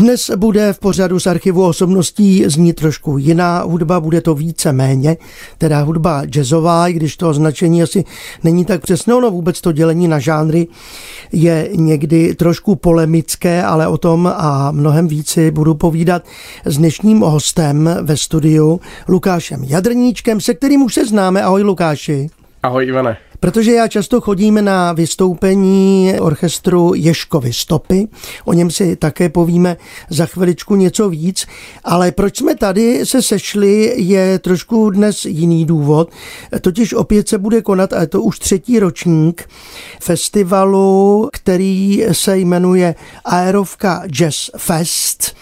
Dnes bude v pořadu z archivu osobností znít trošku jiná hudba, bude to více méně, teda hudba jazzová, i když to označení asi není tak přesné, ono vůbec to dělení na žánry je někdy trošku polemické, ale o tom a mnohem víci budu povídat s dnešním hostem ve studiu Lukášem Jadrníčkem, se kterým už se známe. Ahoj Lukáši. Ahoj Ivane. Protože já často chodím na vystoupení orchestru Ješkovy stopy, o něm si také povíme za chviličku něco víc, ale proč jsme tady se sešli je trošku dnes jiný důvod, totiž opět se bude konat, a je to už třetí ročník, festivalu, který se jmenuje Aerovka Jazz Fest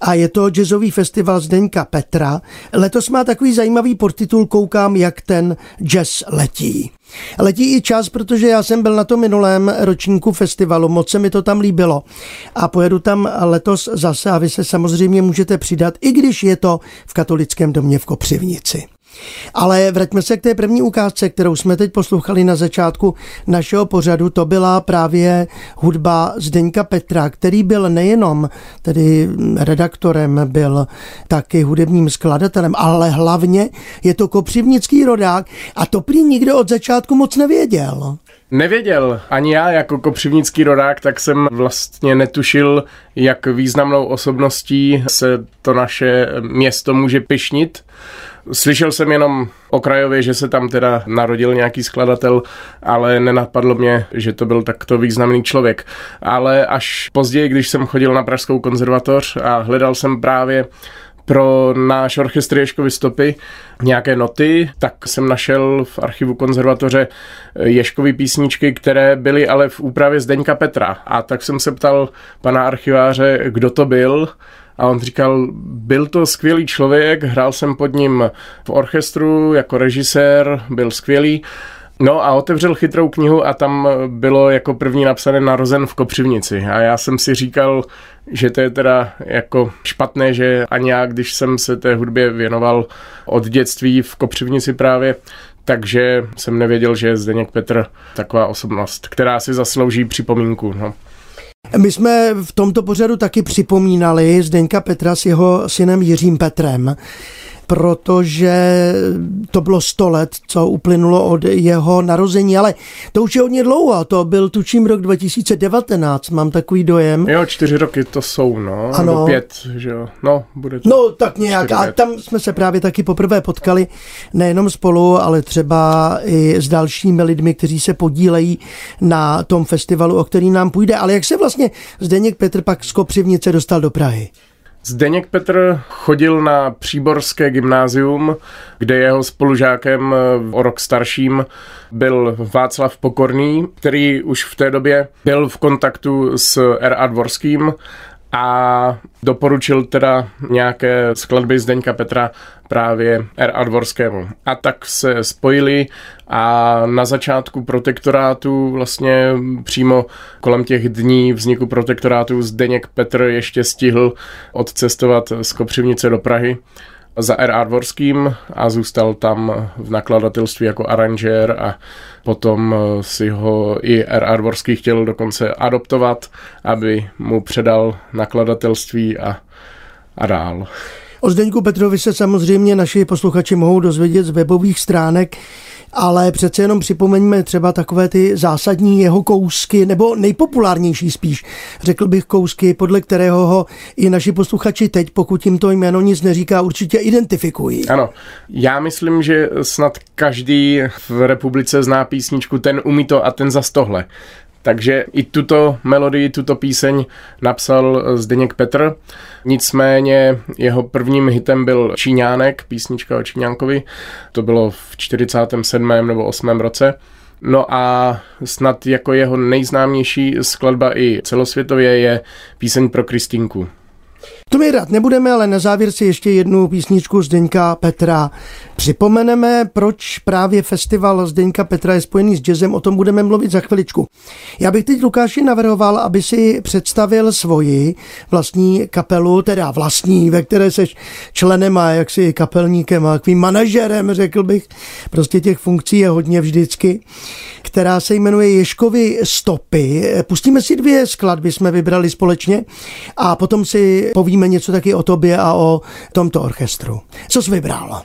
a je to jazzový festival Zdeňka Petra. Letos má takový zajímavý podtitul Koukám, jak ten jazz letí. Letí i čas, protože já jsem byl na tom minulém ročníku festivalu, moc se mi to tam líbilo a pojedu tam letos zase a vy se samozřejmě můžete přidat, i když je to v katolickém domě v Kopřivnici. Ale vraťme se k té první ukázce, kterou jsme teď poslouchali na začátku našeho pořadu. To byla právě hudba Zdeňka Petra, který byl nejenom tedy redaktorem, byl taky hudebním skladatelem, ale hlavně je to kopřivnický rodák a to prý nikdo od začátku moc nevěděl. Nevěděl. Ani já jako kopřivnický rodák, tak jsem vlastně netušil, jak významnou osobností se to naše město může pišnit. Slyšel jsem jenom okrajově, že se tam teda narodil nějaký skladatel, ale nenapadlo mě, že to byl takto významný člověk. Ale až později, když jsem chodil na Pražskou konzervatoř a hledal jsem právě pro náš orchestr Ješkovy stopy nějaké noty, tak jsem našel v archivu konzervatoře Ješkovy písničky, které byly ale v úpravě Zdeňka Petra. A tak jsem se ptal pana archiváře, kdo to byl a on říkal, byl to skvělý člověk, hrál jsem pod ním v orchestru jako režisér, byl skvělý. No a otevřel chytrou knihu a tam bylo jako první napsané narozen v Kopřivnici. A já jsem si říkal, že to je teda jako špatné, že ani já, když jsem se té hudbě věnoval od dětství v Kopřivnici právě, takže jsem nevěděl, že je Zdeněk Petr taková osobnost, která si zaslouží připomínku. No. My jsme v tomto pořadu taky připomínali Zdeňka Petra s jeho synem Jiřím Petrem protože to bylo 100 let, co uplynulo od jeho narození, ale to už je hodně dlouho, to byl tučím rok 2019, mám takový dojem. Jo, čtyři roky to jsou, no, ano. nebo pět, že jo, no, bude to. No, tak nějak, a tam jsme se právě taky poprvé potkali, nejenom spolu, ale třeba i s dalšími lidmi, kteří se podílejí na tom festivalu, o který nám půjde, ale jak se vlastně Zdeněk Petr pak z Kopřivnice dostal do Prahy? Zdeněk Petr chodil na Příborské gymnázium, kde jeho spolužákem eh, o rok starším byl Václav Pokorný, který už v té době byl v kontaktu s R.A. Dvorským a doporučil teda nějaké skladby Zdeňka Petra právě R.A. Dvorskému. A tak se spojili a na začátku protektorátu vlastně přímo kolem těch dní vzniku protektorátu Zdeněk Petr ještě stihl odcestovat z Kopřivnice do Prahy za R.A. Dvorským a zůstal tam v nakladatelství jako aranžér a potom si ho i R.A. Dvorský chtěl dokonce adoptovat, aby mu předal nakladatelství a, a dál. O Zdeňku Petrovi se samozřejmě naši posluchači mohou dozvědět z webových stránek ale přece jenom připomeňme třeba takové ty zásadní jeho kousky, nebo nejpopulárnější spíš, řekl bych kousky, podle kterého ho i naši posluchači teď, pokud jim to jméno nic neříká, určitě identifikují. Ano, já myslím, že snad každý v republice zná písničku Ten umí to a ten za tohle. Takže i tuto melodii, tuto píseň napsal Zdeněk Petr. Nicméně jeho prvním hitem byl Číňánek, písnička o Číňánkovi. To bylo v 47. nebo 8. roce. No a snad jako jeho nejznámější skladba i celosvětově je píseň pro Kristýnku. To my rád nebudeme, ale na závěr si ještě jednu písničku Zdeňka Petra připomeneme, proč právě festival Zdeňka Petra je spojený s jazzem, o tom budeme mluvit za chviličku. Já bych teď Lukáši navrhoval, aby si představil svoji vlastní kapelu, teda vlastní, ve které seš členem a jaksi kapelníkem a takovým manažerem, řekl bych. Prostě těch funkcí je hodně vždycky která se jmenuje Ješkovy stopy. Pustíme si dvě skladby, jsme vybrali společně a potom si povíme něco taky o tobě a o tomto orchestru. Co jsi vybral?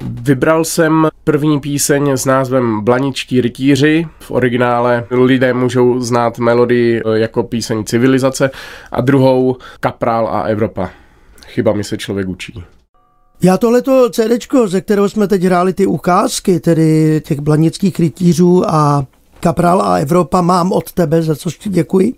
Vybral jsem první píseň s názvem Blaničtí rytíři. V originále lidé můžou znát melodii jako píseň Civilizace a druhou Kaprál a Evropa. Chyba mi se člověk učí. Já tohleto CD, ze kterého jsme teď hráli ty ukázky, tedy těch blanických rytířů a Kapral a Evropa, mám od tebe, za což ti děkuji.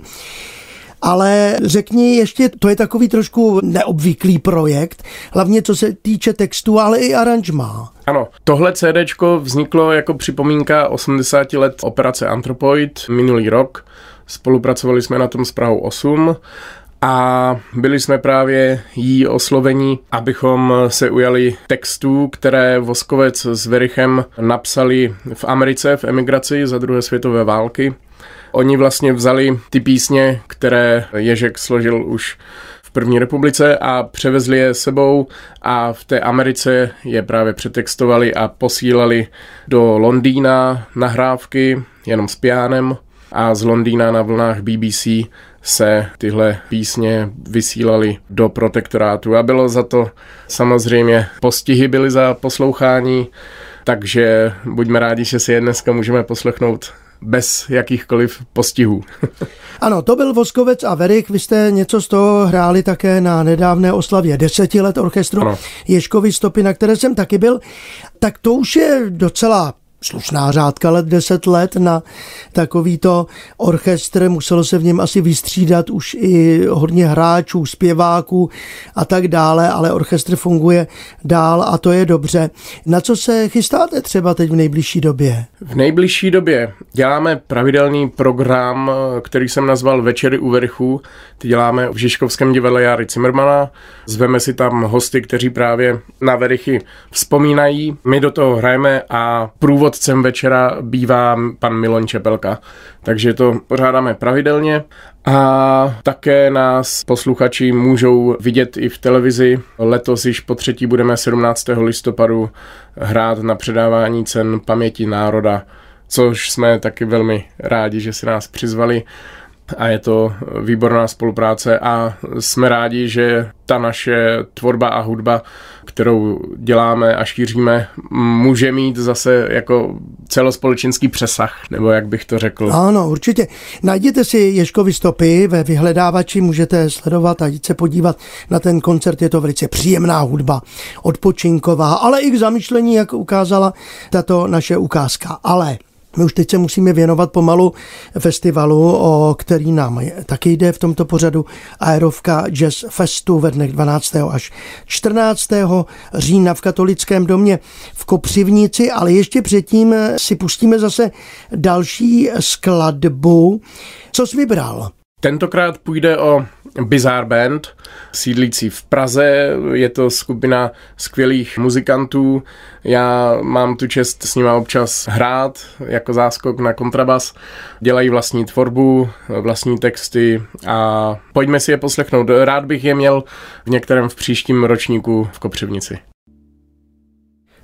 Ale řekni ještě, to je takový trošku neobvyklý projekt, hlavně co se týče textu, ale i aranžma. Ano, tohle CD vzniklo jako připomínka 80 let operace Anthropoid minulý rok. Spolupracovali jsme na tom s Prahou 8 a byli jsme právě jí oslovení, abychom se ujali textů, které Voskovec s Verichem napsali v Americe v emigraci za druhé světové války. Oni vlastně vzali ty písně, které Ježek složil už v první republice a převezli je sebou a v té Americe je právě přetextovali a posílali do Londýna nahrávky jenom s pianem a z Londýna na vlnách BBC se tyhle písně vysílaly do protektorátu. A bylo za to samozřejmě postihy byly za poslouchání, takže buďme rádi, že si je dneska můžeme poslechnout bez jakýchkoliv postihů. ano, to byl Voskovec a Verik. Vy jste něco z toho hráli také na nedávné oslavě deseti let orchestru ano. Ješkovi stopy, na které jsem taky byl. Tak to už je docela slušná řádka let, deset let na takovýto orchestr. Muselo se v něm asi vystřídat už i hodně hráčů, zpěváků a tak dále, ale orchestr funguje dál a to je dobře. Na co se chystáte třeba teď v nejbližší době? V nejbližší době děláme pravidelný program, který jsem nazval Večery u Verchu. Ty děláme v Žižkovském divadle Jary Cimrmana. Zveme si tam hosty, kteří právě na Verichy vzpomínají. My do toho hrajeme a průvod průvodcem večera bývá pan Milon Čepelka, takže to pořádáme pravidelně a také nás posluchači můžou vidět i v televizi. Letos již po třetí budeme 17. listopadu hrát na předávání cen paměti národa, což jsme taky velmi rádi, že si nás přizvali a je to výborná spolupráce a jsme rádi, že ta naše tvorba a hudba, kterou děláme a šíříme, může mít zase jako celospolečenský přesah, nebo jak bych to řekl. Ano, určitě. Najděte si Ješkovi stopy ve vyhledávači, můžete sledovat a jít se podívat na ten koncert. Je to velice příjemná hudba, odpočinková, ale i k zamýšlení, jak ukázala tato naše ukázka. Ale my už teď se musíme věnovat pomalu festivalu, o který nám taky jde v tomto pořadu Aerovka Jazz Festu ve dnech 12. až 14. října v katolickém domě v Kopřivnici, ale ještě předtím si pustíme zase další skladbu. Co jsi vybral? Tentokrát půjde o Bizarre Band, sídlící v Praze. Je to skupina skvělých muzikantů. Já mám tu čest s nimi občas hrát jako záskok na kontrabas. Dělají vlastní tvorbu, vlastní texty a pojďme si je poslechnout. Rád bych je měl v některém v příštím ročníku v Kopřivnici.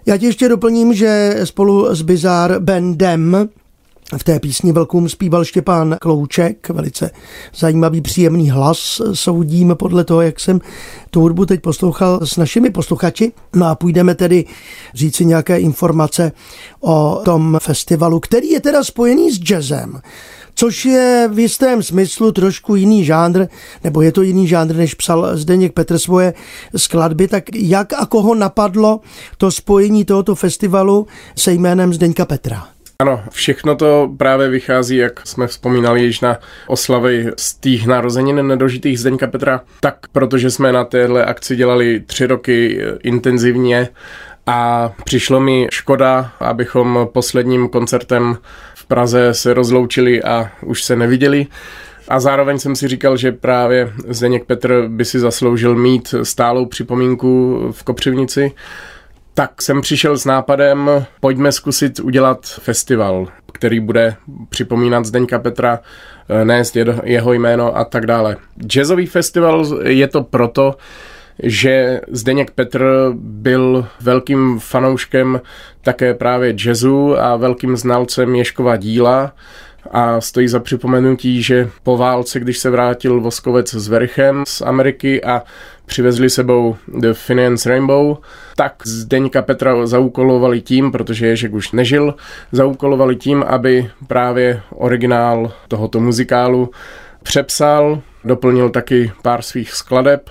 Já ti ještě doplním, že spolu s Bizarre Bandem v té písni Velkům zpíval Štěpán Klouček, velice zajímavý, příjemný hlas, soudím podle toho, jak jsem tu hudbu teď poslouchal s našimi posluchači. No a půjdeme tedy říci nějaké informace o tom festivalu, který je teda spojený s jazzem což je v jistém smyslu trošku jiný žánr, nebo je to jiný žánr, než psal Zdeněk Petr svoje skladby, tak jak a koho napadlo to spojení tohoto festivalu se jménem Zdeňka Petra? Ano, všechno to právě vychází, jak jsme vzpomínali již na oslavy z těch narozenin nedožitých Zdeňka Petra, tak protože jsme na téhle akci dělali tři roky intenzivně a přišlo mi škoda, abychom posledním koncertem v Praze se rozloučili a už se neviděli. A zároveň jsem si říkal, že právě Zdeněk Petr by si zasloužil mít stálou připomínku v Kopřivnici, tak jsem přišel s nápadem, pojďme zkusit udělat festival, který bude připomínat Zdeňka Petra, eh, nést jeho jméno a tak dále. Jazzový festival je to proto, že Zdeněk Petr byl velkým fanouškem také právě jazzu a velkým znalcem Ješkova díla a stojí za připomenutí, že po válce, když se vrátil Voskovec s Verchem z Ameriky a přivezli sebou The Finance Rainbow, tak Zdeňka Petra zaúkolovali tím, protože Ježek už nežil, zaúkolovali tím, aby právě originál tohoto muzikálu přepsal, doplnil taky pár svých skladeb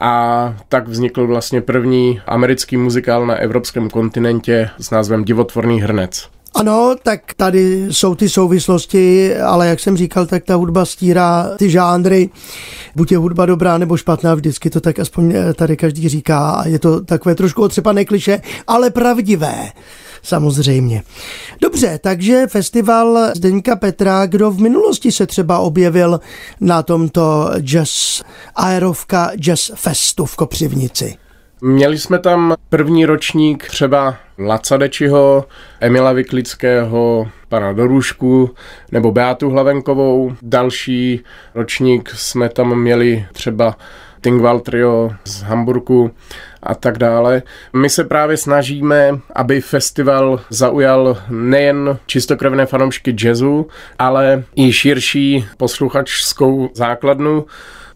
a tak vznikl vlastně první americký muzikál na evropském kontinentě s názvem Divotvorný hrnec. Ano, tak tady jsou ty souvislosti, ale jak jsem říkal, tak ta hudba stírá ty žánry. Buď je hudba dobrá nebo špatná, vždycky to tak aspoň tady každý říká. A je to takové trošku otřepané kliše, ale pravdivé samozřejmě. Dobře, takže festival Zdeňka Petra, kdo v minulosti se třeba objevil na tomto jazz Aerovka Jazz Festu v Kopřivnici? Měli jsme tam první ročník třeba Lacadečiho, Emila Vyklického, pana Dorušku nebo Beátu Hlavenkovou. Další ročník jsme tam měli třeba Tingval Trio z Hamburgu a tak dále. My se právě snažíme, aby festival zaujal nejen čistokrevné fanoušky jazzu, ale i širší posluchačskou základnu,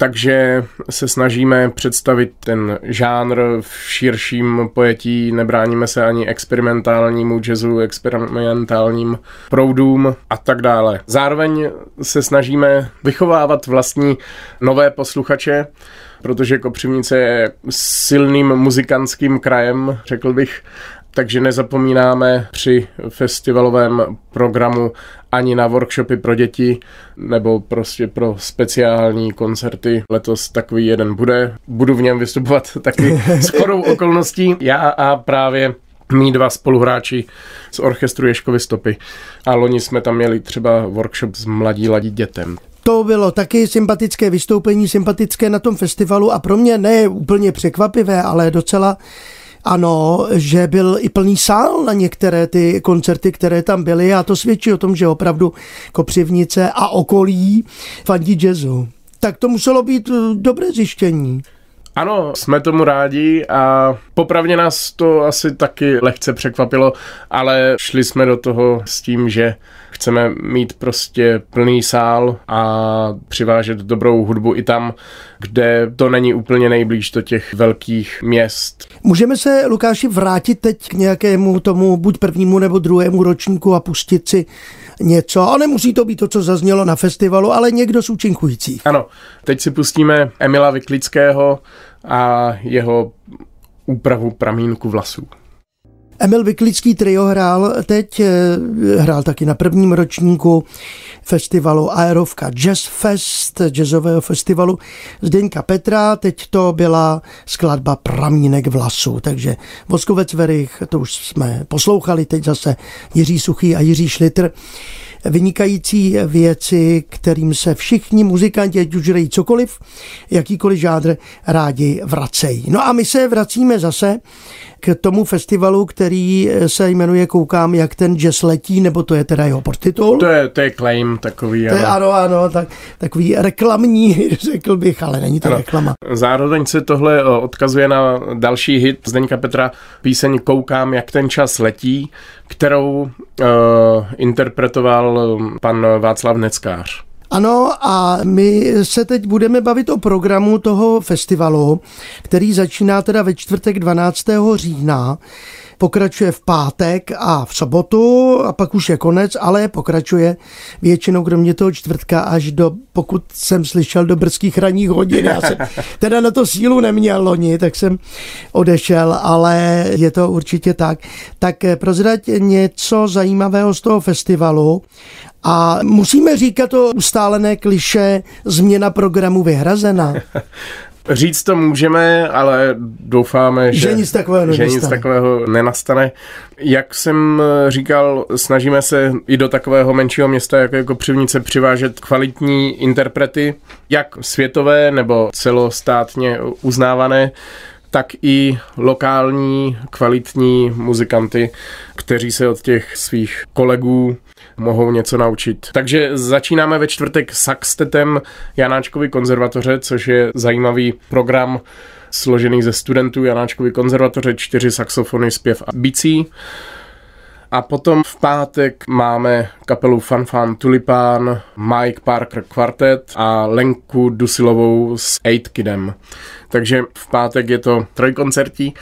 takže se snažíme představit ten žánr v širším pojetí, nebráníme se ani experimentálnímu jazzu, experimentálním proudům a tak dále. Zároveň se snažíme vychovávat vlastní nové posluchače, protože Kopřivnice je silným muzikantským krajem, řekl bych, takže nezapomínáme při festivalovém programu ani na workshopy pro děti nebo prostě pro speciální koncerty. Letos takový jeden bude. Budu v něm vystupovat taky s chodou okolností. Já a právě mý dva spoluhráči z orchestru Ješkovy stopy. A loni jsme tam měli třeba workshop s mladí ladí dětem. To bylo taky sympatické vystoupení, sympatické na tom festivalu a pro mě ne úplně překvapivé, ale docela ano, že byl i plný sál na některé ty koncerty, které tam byly a to svědčí o tom, že opravdu Kopřivnice a okolí fandí jazzu. Tak to muselo být eh, dobré zjištění. Ano, jsme tomu rádi a popravně nás to asi taky lehce překvapilo, ale šli jsme do toho s tím, že chceme mít prostě plný sál a přivážet dobrou hudbu i tam, kde to není úplně nejblíž do těch velkých měst. Můžeme se, Lukáši, vrátit teď k nějakému tomu buď prvnímu nebo druhému ročníku a pustit si něco, a nemusí to být to, co zaznělo na festivalu, ale někdo z účinkujících. Ano, teď si pustíme Emila Vyklického a jeho úpravu pramínku vlasů. Emil Vyklický trio hrál teď, eh, hrál taky na prvním ročníku festivalu Aerovka Jazz Fest, jazzového festivalu Zdeňka Petra, teď to byla skladba Pramínek vlasů, takže Voskovec Verich, to už jsme poslouchali, teď zase Jiří Suchý a Jiří Šlitr vynikající věci, kterým se všichni muzikanti, ať už hrají cokoliv, jakýkoliv žádr, rádi vracejí. No a my se vracíme zase k tomu festivalu, který se jmenuje Koukám, jak ten jazz letí, nebo to je teda jeho podtitul. To je, to je claim takový. To je, ano, ano, tak, takový reklamní, řekl bych, ale není to ano. reklama. Zároveň se tohle odkazuje na další hit Zdeňka Petra, píseň Koukám, jak ten čas letí, kterou uh, interpretoval pan Václav Neckář. Ano, a my se teď budeme bavit o programu toho festivalu, který začíná teda ve čtvrtek 12. října pokračuje v pátek a v sobotu a pak už je konec, ale pokračuje většinou kromě toho čtvrtka až do, pokud jsem slyšel, do brzkých ranních hodin. Já jsem teda na to sílu neměl loni, tak jsem odešel, ale je to určitě tak. Tak prozrať něco zajímavého z toho festivalu a musíme říkat to ustálené kliše změna programu vyhrazena. Říct to můžeme, ale doufáme, že, že nic takového že nic takového nenastane. Jak jsem říkal, snažíme se i do takového menšího města jako, jako Přivnice přivážet kvalitní interprety, jak světové nebo celostátně uznávané, tak i lokální kvalitní muzikanty, kteří se od těch svých kolegů mohou něco naučit. Takže začínáme ve čtvrtek Saxtetem Janáčkovy konzervatoře, což je zajímavý program složený ze studentů Janáčkovy konzervatoře, čtyři saxofony, zpěv a bicí. A potom v pátek máme kapelu Fanfan Tulipán, Mike Parker Quartet a Lenku Dusilovou s Eight Kidem. Takže v pátek je to trojkoncertí,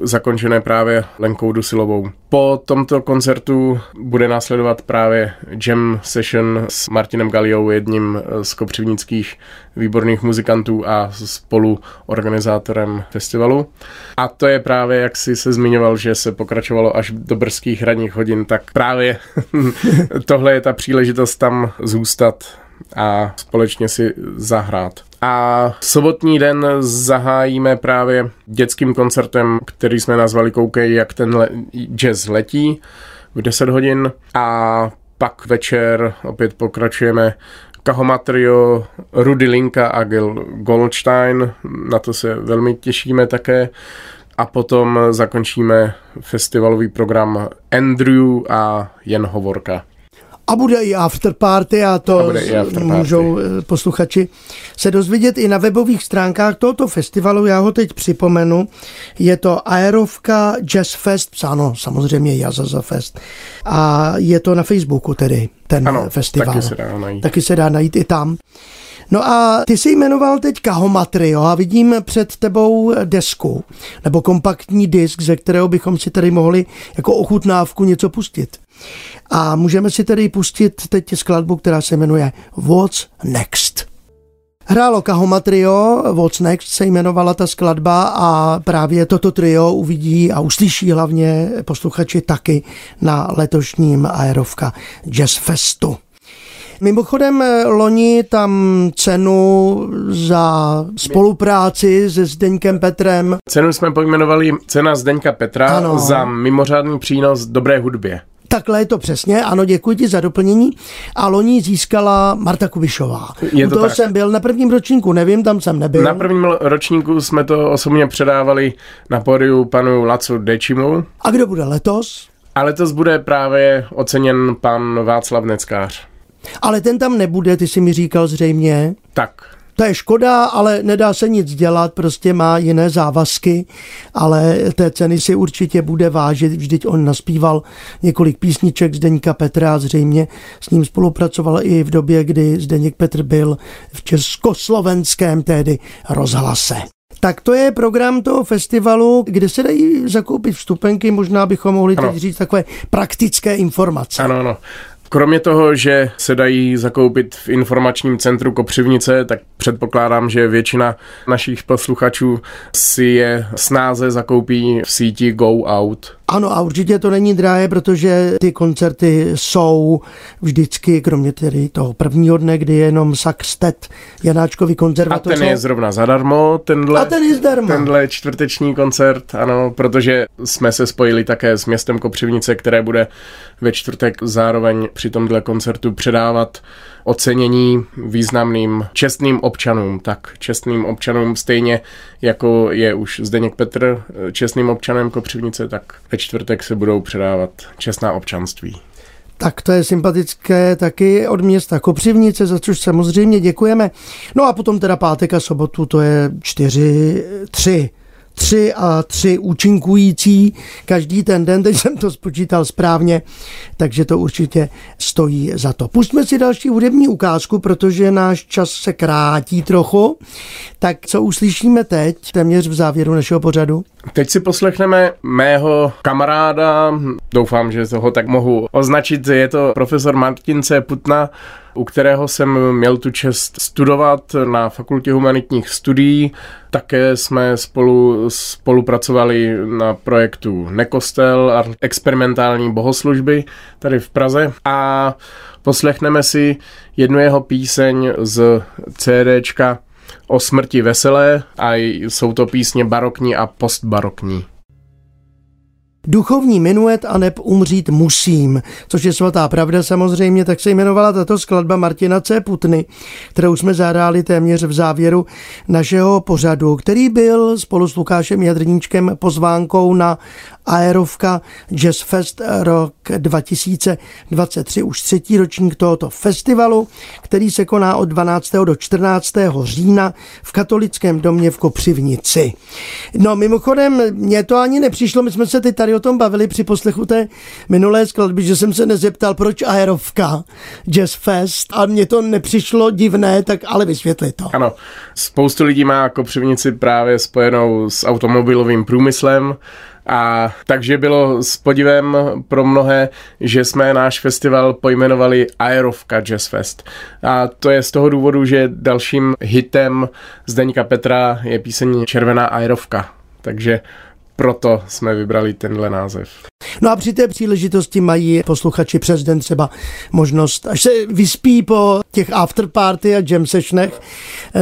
zakončené právě Lenkou Dusilovou. Po tomto koncertu bude následovat právě jam session s Martinem Galiou, jedním z kopřivnických výborných muzikantů a spolu organizátorem festivalu. A to je právě, jak si se zmiňoval, že se pokračovalo až do brzkých ranních hodin, tak právě tohle je ta příležitost tam zůstat a společně si zahrát. A sobotní den zahájíme právě dětským koncertem, který jsme nazvali Koukej, jak ten le- jazz letí v 10 hodin a pak večer opět pokračujeme Kahomatrio, Rudy Linka a Gil Goldstein, na to se velmi těšíme také. A potom zakončíme festivalový program Andrew a Jen Hovorka. A bude i afterparty a to a i after můžou eh, posluchači se dozvědět i na webových stránkách tohoto festivalu. Já ho teď připomenu. Je to Aerovka Jazz Fest, psáno samozřejmě Jazaza Fest. A je to na Facebooku tedy, ten ano, festival. Taky se dá najít. Taky se dá najít i tam. No a ty jsi jmenoval teď Kahomatrio a vidím před tebou desku, nebo kompaktní disk, ze kterého bychom si tady mohli jako ochutnávku něco pustit. A můžeme si tedy pustit teď skladbu, která se jmenuje What's Next. Hrálo Kahoma Trio, What's Next se jmenovala ta skladba a právě toto trio uvidí a uslyší hlavně posluchači taky na letošním Aerovka Jazz Festu. Mimochodem, loni tam cenu za spolupráci se Zdeňkem Petrem. Cenu jsme pojmenovali cena Zdeňka Petra ano. za mimořádný přínos dobré hudbě. Takhle je to přesně, ano, děkuji ti za doplnění. A loni získala Marta Kubišová. Je U to toho tak. jsem byl na prvním ročníku, nevím, tam jsem nebyl. Na prvním ročníku jsme to osobně předávali na pódiu panu Lacu Dečimu. A kdo bude letos? A letos bude právě oceněn pan Václav Neckář. Ale ten tam nebude, ty si mi říkal zřejmě. Tak, To je škoda, ale nedá se nic dělat, prostě má jiné závazky, ale té ceny si určitě bude vážit. Vždyť on naspíval několik písniček Zdeňka Petra a zřejmě s ním spolupracoval i v době, kdy Zdeněk Petr byl v československém tedy rozhlase. Tak to je program toho festivalu, kde se dají zakoupit vstupenky, možná bychom mohli Ano. teď říct takové praktické informace. ano, ano. Kromě toho, že se dají zakoupit v informačním centru Kopřivnice, tak předpokládám, že většina našich posluchačů si je snáze zakoupí v síti Go Out. Ano a určitě to není drahé, protože ty koncerty jsou vždycky, kromě tedy toho prvního dne, kdy je jenom Saxtet Janáčkovi A konzervatoře. ten je zrovna zadarmo, tenhle, A ten je zdarma. tenhle čtvrteční koncert, ano, protože jsme se spojili také s městem Kopřivnice, které bude ve čtvrtek zároveň při tomhle koncertu předávat ocenění významným čestným občanům, tak čestným občanům stejně jako je už Zdeněk Petr eh, čestným občanem Kopřivnice, tak ve čtvrtek se budou předávat čestná občanství. Tak to je sympatické taky od města Kopřivnice, za což samozřejmě děkujeme. No a potom teda pátek a sobotu, to je čtyři, tři tři a tři účinkující každý ten den, teď jsem to spočítal správně, takže to určitě stojí za to. Pustme si další hudební ukázku, protože náš čas se krátí trochu. Tak co uslyšíme teď, téměř v závěru našeho pořadu? Teď si poslechneme mého kamaráda, doufám, že toho tak mohu označit, je to profesor Martin C. Putna, u kterého jsem měl tu čest studovat na Fakultě humanitních studií. Také jsme spolu spolupracovali na projektu Nekostel a experimentální bohoslužby tady v Praze a poslechneme si jednu jeho píseň z CDčka o smrti veselé a jsou to písně barokní a postbarokní. Duchovní minuet a neb umřít musím, což je svatá pravda samozřejmě, tak se jmenovala tato skladba Martina C. Putny, kterou jsme zahráli téměř v závěru našeho pořadu, který byl spolu s Lukášem Jadrníčkem pozvánkou na Aerovka Jazz Fest rok 2023, už třetí ročník tohoto festivalu, který se koná od 12. do 14. října v katolickém domě v Kopřivnici. No mimochodem, mně to ani nepřišlo, my jsme se teď tady o tom bavili při poslechu té minulé skladby, že jsem se nezeptal, proč Aerovka Jazz Fest a mně to nepřišlo divné, tak ale vysvětli to. Ano, spoustu lidí má Kopřivnici právě spojenou s automobilovým průmyslem, a takže bylo s podivem pro mnohé, že jsme náš festival pojmenovali Aerovka Jazz Fest. A to je z toho důvodu, že dalším hitem Zdeňka Petra je píseň Červená Aerovka. Takže proto jsme vybrali tenhle název. No a při té příležitosti mají posluchači přes den třeba možnost, až se vyspí po těch afterparty a jam sessionech,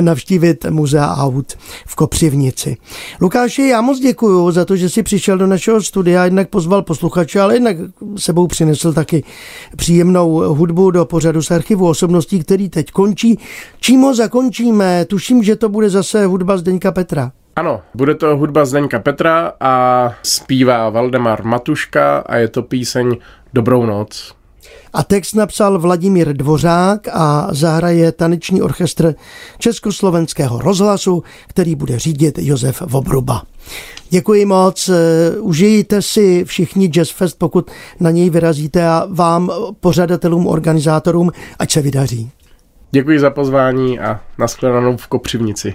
navštívit muzea aut v Kopřivnici. Lukáši, já moc děkuji za to, že jsi přišel do našeho studia, jednak pozval posluchače, ale jednak sebou přinesl taky příjemnou hudbu do pořadu z archivu osobností, který teď končí. Čím ho zakončíme? Tuším, že to bude zase hudba Zdeňka Petra. Ano, bude to hudba Zdeňka Petra a zpívá Valdemar Matuška a je to píseň Dobrou noc. A text napsal Vladimír Dvořák a zahraje taneční orchestr Československého rozhlasu, který bude řídit Josef Vobruba. Děkuji moc, užijte si všichni Jazz Fest, pokud na něj vyrazíte a vám, pořadatelům, organizátorům, ať se vydaří. Děkuji za pozvání a nashledanou v Kopřivnici.